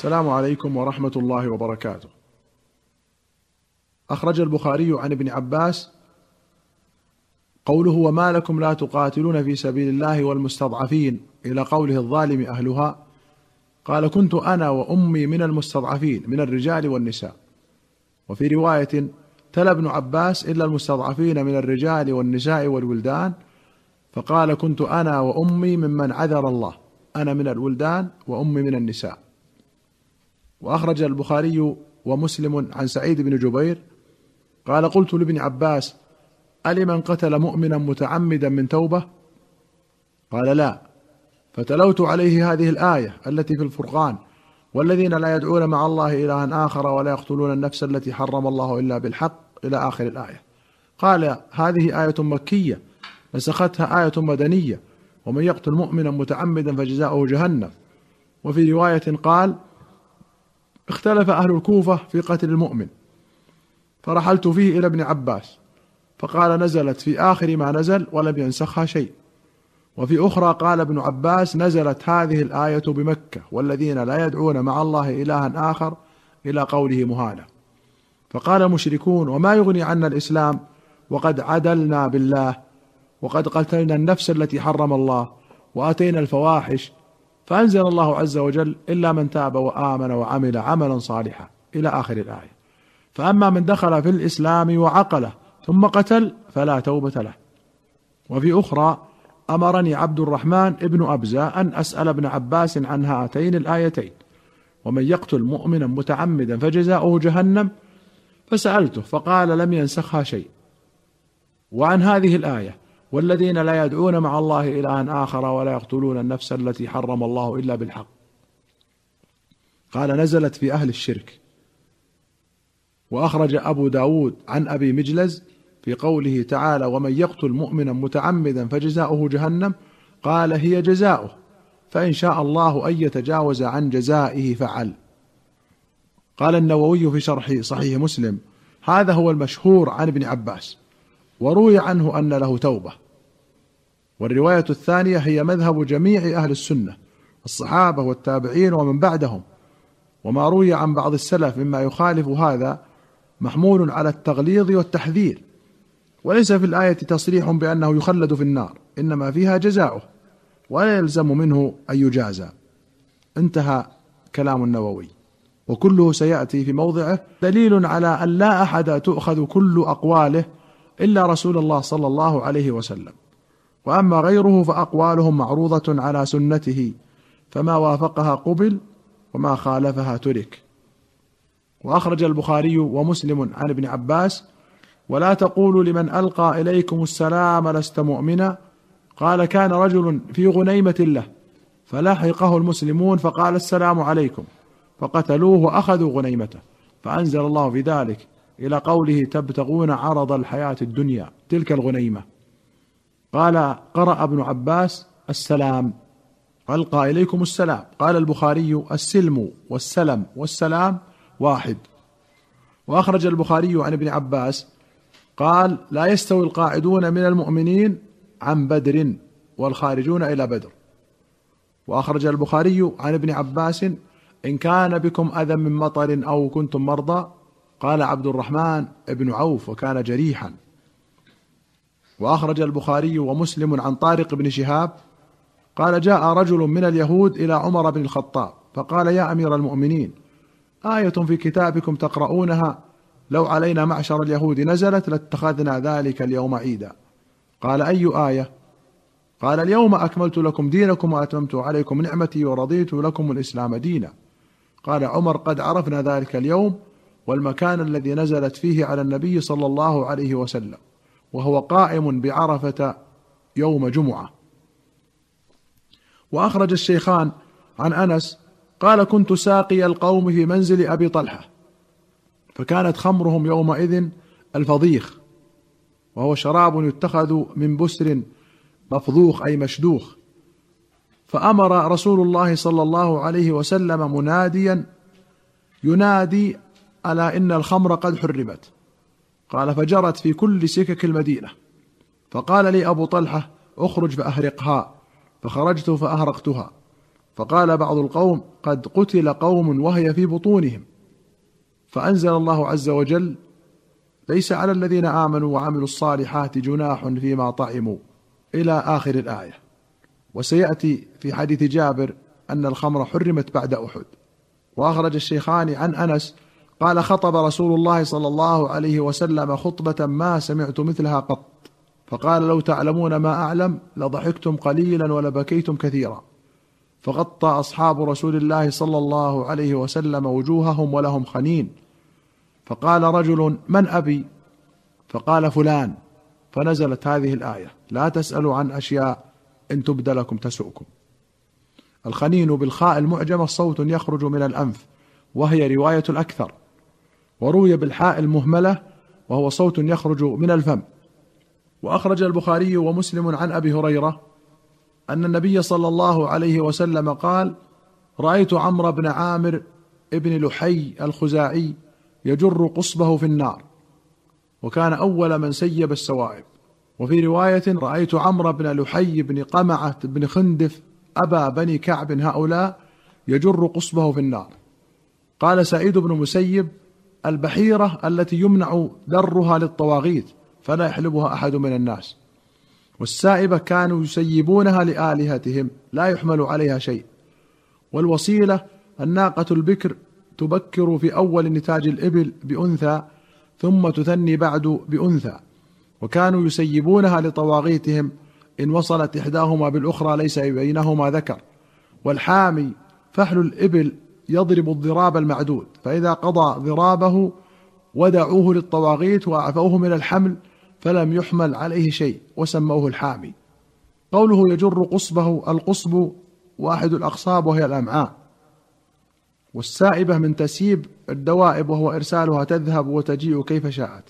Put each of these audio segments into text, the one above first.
السلام عليكم ورحمة الله وبركاته. أخرج البخاري عن ابن عباس قوله وما لكم لا تقاتلون في سبيل الله والمستضعفين إلى قوله الظالم أهلها قال كنت أنا وأمي من المستضعفين من الرجال والنساء وفي رواية تلا ابن عباس إلا المستضعفين من الرجال والنساء والولدان فقال كنت أنا وأمي ممن عذر الله أنا من الولدان وأمي من النساء وأخرج البخاري ومسلم عن سعيد بن جبير قال قلت لابن عباس ألمن قتل مؤمنا متعمدا من توبة؟ قال لا فتلوت عليه هذه الآية التي في الفرقان والذين لا يدعون مع الله إلها آخر ولا يقتلون النفس التي حرم الله إلا بالحق إلى آخر الآية. قال هذه آية مكية نسختها آية مدنية ومن يقتل مؤمنا متعمدا فجزاؤه جهنم. وفي رواية قال اختلف أهل الكوفة في قتل المؤمن فرحلت فيه إلى ابن عباس فقال نزلت في آخر ما نزل ولم ينسخها شيء. وفي أخرى قال ابن عباس نزلت هذه الآية بمكة والذين لا يدعون مع الله إلها آخر إلى قوله مهانة فقال المشركون وما يغني عنا الإسلام وقد عدلنا بالله وقد قتلنا النفس التي حرم الله وأتينا الفواحش فأنزل الله عز وجل إلا من تاب وآمن وعمل عملا صالحا. إلى آخر الآية. فأما من دخل في الإسلام وعقله ثم قتل فلا توبة له. وفي أخرى أمرني عبد الرحمن ابن أبزة أن أسأل ابن عباس عن هاتين الآيتين. ومن يقتل مؤمنا متعمدا فجزاؤه جهنم. فسألته فقال لم ينسخها شيء. وعن هذه الآية والذين لا يدعون مع الله إلها آخر ولا يقتلون النفس التي حرم الله إلا بالحق. قال نزلت في أهل الشرك. وأخرج أبو داود عن أبي مجلز في قوله تعالى ومن يقتل مؤمنا متعمدا فجزاؤه جهنم. قال هي جزاؤه فإن شاء الله أن يتجاوز عن جزائه فعل. قال النووي في شرح صحيح مسلم هذا هو المشهور عن ابن عباس. وروي عنه أن له توبة. والرواية الثانية هي مذهب جميع أهل السنة الصحابة والتابعين ومن بعدهم. وما روي عن بعض السلف مما يخالف هذا محمول على التغليظ والتحذير. وليس في الآية تصريح بأنه يخلد في النار إنما فيها جزاؤه ولا يلزم منه أن يجازى. انتهى كلام النووي. وكله سيأتي في موضعه. دليل على أن لا أحد تؤخذ كل أقواله إلا رسول الله صلى الله عليه وسلم. وأما غيره فأقوالهم معروضة على سنته فما وافقها قبل وما خالفها ترك. وأخرج البخاري ومسلم عن ابن عباس ولا تقولوا لمن ألقى إليكم السلام لست مؤمنا. قال كان رجل في غنيمة له فلحقه المسلمون فقال السلام عليكم. فقتلوه وأخذوا غنيمته فأنزل الله في ذلك. إلى قوله تبتغون عرض الحياة الدنيا تلك الغنيمة. قال قرأ ابن عباس السلام. ألقى إليكم السلام. قال البخاري السلم والسلم والسلام واحد. وأخرج البخاري عن ابن عباس قال لا يستوي القاعدون من المؤمنين عن بدر والخارجون إلى بدر. وأخرج البخاري عن ابن عباس إن كان بكم أذى من مطر أو كنتم مرضى قال عبد الرحمن بن عوف وكان جريحا. وأخرج البخاري ومسلم عن طارق بن شهاب قال جاء رجل من اليهود إلى عمر بن الخطاب فقال يا أمير المؤمنين آية في كتابكم تقرؤونها؟ لو علينا معشر اليهود نزلت لاتخذنا ذلك اليوم عيدا. قال أي آية؟ قال اليوم أكملت لكم دينكم وأتممت عليكم نعمتي ورضيت لكم الإسلام دينا. قال عمر قد عرفنا ذلك اليوم والمكان الذي نزلت فيه على النبي صلى الله عليه وسلم وهو قائم بعرفة يوم جمعة. وأخرج الشيخان عن أنس قال كنت ساقي القوم في منزل أبي طلحة فكانت خمرهم يومئذ الفضيخ وهو شراب يتخذ من بسر مفضوخ أي مشدوخ. فأمر رسول الله صلى الله عليه وسلم مناديا ينادي ألا إن الخمر قد حرمت قال فجرت في كل سكك المدينة. فقال لي أبو طلحة اخرج فأهرقها. فخرجت فأهرقتها. فقال بعض القوم قد قتل قوم وهي في بطونهم. فأنزل الله عز وجل ليس على الذين آمنوا وعملوا الصالحات جناح فيما طعموا إلى آخر الآية. وسيأتي في حديث جابر أن الخمر حرمت بعد أحد. وأخرج الشيخان عن أنس قال خطب رسول الله صلى الله عليه وسلم خطبة ما سمعت مثلها قط. فقال لو تعلمون ما أعلم لضحكتم قليلا ولبكيتم كثيرا. فغطى أصحاب رسول الله صلى الله عليه وسلم وجوههم ولهم خنين. فقال رجل من أبي؟ فقال فلان. فنزلت هذه الآية. لا تسألوا عن أشياء إن تبد لكم تسؤكم. الخنين بالخاء المعجمة صوت يخرج من الأنف وهي رواية الأكثر. وروي بالحاء المهملة وهو صوت يخرج من الفم. وأخرج البخاري ومسلم عن أبي هريرة أن النبي صلى الله عليه وسلم قال رأيت عمرو بن عامر ابن لحي الخزاعي يجر قصبه في النار وكان أول من سيب السوائب. وفي رواية رأيت عمرو بن لحي بن قمعة بن خندف أبا بني كعب هؤلاء يجر قصبه في النار. قال سعيد بن مسيب البحيرة التي يمنع درها للطواغيت فلا يحلبها أحد من الناس. والسائبة كانوا يسيبونها لآلهتهم لا يحمل عليها شيء. والوصيله الناقة البكر تبكر في أول نتاج الإبل بأنثى ثم تثني بعد بأنثى. وكانوا يسيبونها لطواغيتهم إن وصلت إحداهما بالأخرى ليس بينهما ذكر. والحامي فحل الإبل يضرب الضراب المعدود فإذا قضى ضرابه ودعوه للطواغيت وأعفوه من الحمل فلم يحمل عليه شيء وسموه الحامي. قوله يجر قصبه القصب واحد الأقصاب وهي الأمعاء. والسائبة من تسيب الدوائب وهو إرسالها تذهب وتجيء كيف شاءت.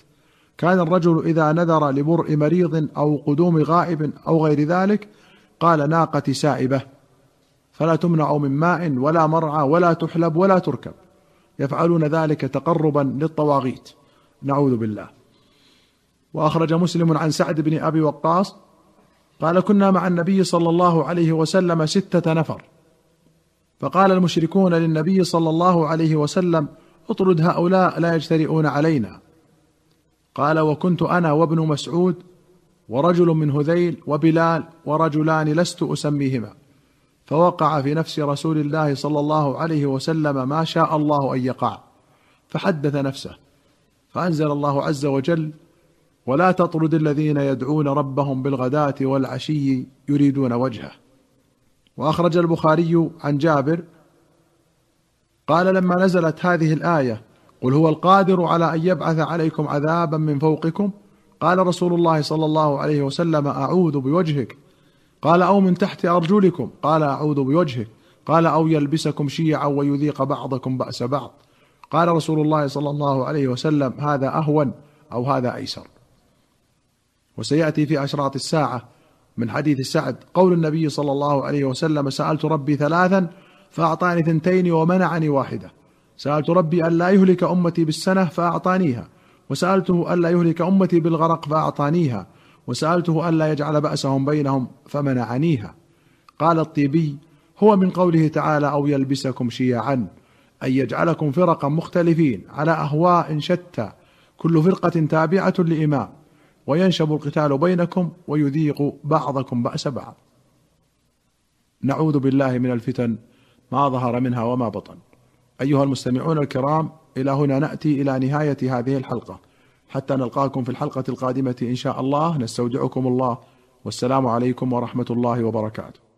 كان الرجل إذا نذر لبرء مريض أو قدوم غائب أو غير ذلك قال ناقتي سائبة. فلا تمنع من ماء ولا مرعى ولا تحلب ولا تركب. يفعلون ذلك تقربا للطواغيت. نعوذ بالله. وأخرج مسلم عن سعد بن أبي وقاص قال كنا مع النبي صلى الله عليه وسلم ستة نفر. فقال المشركون للنبي صلى الله عليه وسلم اطرد هؤلاء لا يجترئون علينا. قال وكنت أنا وابن مسعود ورجل من هذيل وبلال ورجلان لست أسميهما. فوقع في نفس رسول الله صلى الله عليه وسلم ما شاء الله أن يقع فحدث نفسه فأنزل الله عز وجل ولا تطرد الذين يدعون ربهم بالغداة والعشي يريدون وجهه. وأخرج البخاري عن جابر قال لما نزلت هذه الآية قل هو القادر على أن يبعث عليكم عذابا من فوقكم؟ قال رسول الله صلى الله عليه وسلم أعوذ بوجهك قال أو من تحت أرجلكم. قال أعوذ بوجهك. قال أو يلبسكم شيعا ويذيق بعضكم بأس بعض. قال رسول الله صلى الله عليه وسلم هذا أهون أو هذا أيسر. وسيأتي في أشراط الساعة من حديث سعد. قول النبي صلى الله عليه وسلم سألت ربي ثلاثا فأعطاني ثنتين ومنعني واحدة. سألت ربي الا يهلك أمتي بالسنة فأعطانيها. وسألته الا يهلك أمتي بالغرق فأعطانيها. وسألته ألا يجعل بأسهم بينهم فمنعنيها. قال الطيبي هو من قوله تعالى أو يلبسكم شيعا ان يجعلكم فرقا مختلفين على أهواء شتى كل فرقة تابعة لإمام وينشب القتال بينكم ويذيق بعضكم بأس بعض. نعوذ بالله من الفتن ما ظهر منها وما بطن. أيها المستمعون الكرام إلى هنا نأتي إلى نهاية هذه الحلقة. حتى نلقاكم في الحلقة القادمة إن شاء الله. نستودعكم الله. والسلام عليكم ورحمة الله وبركاته.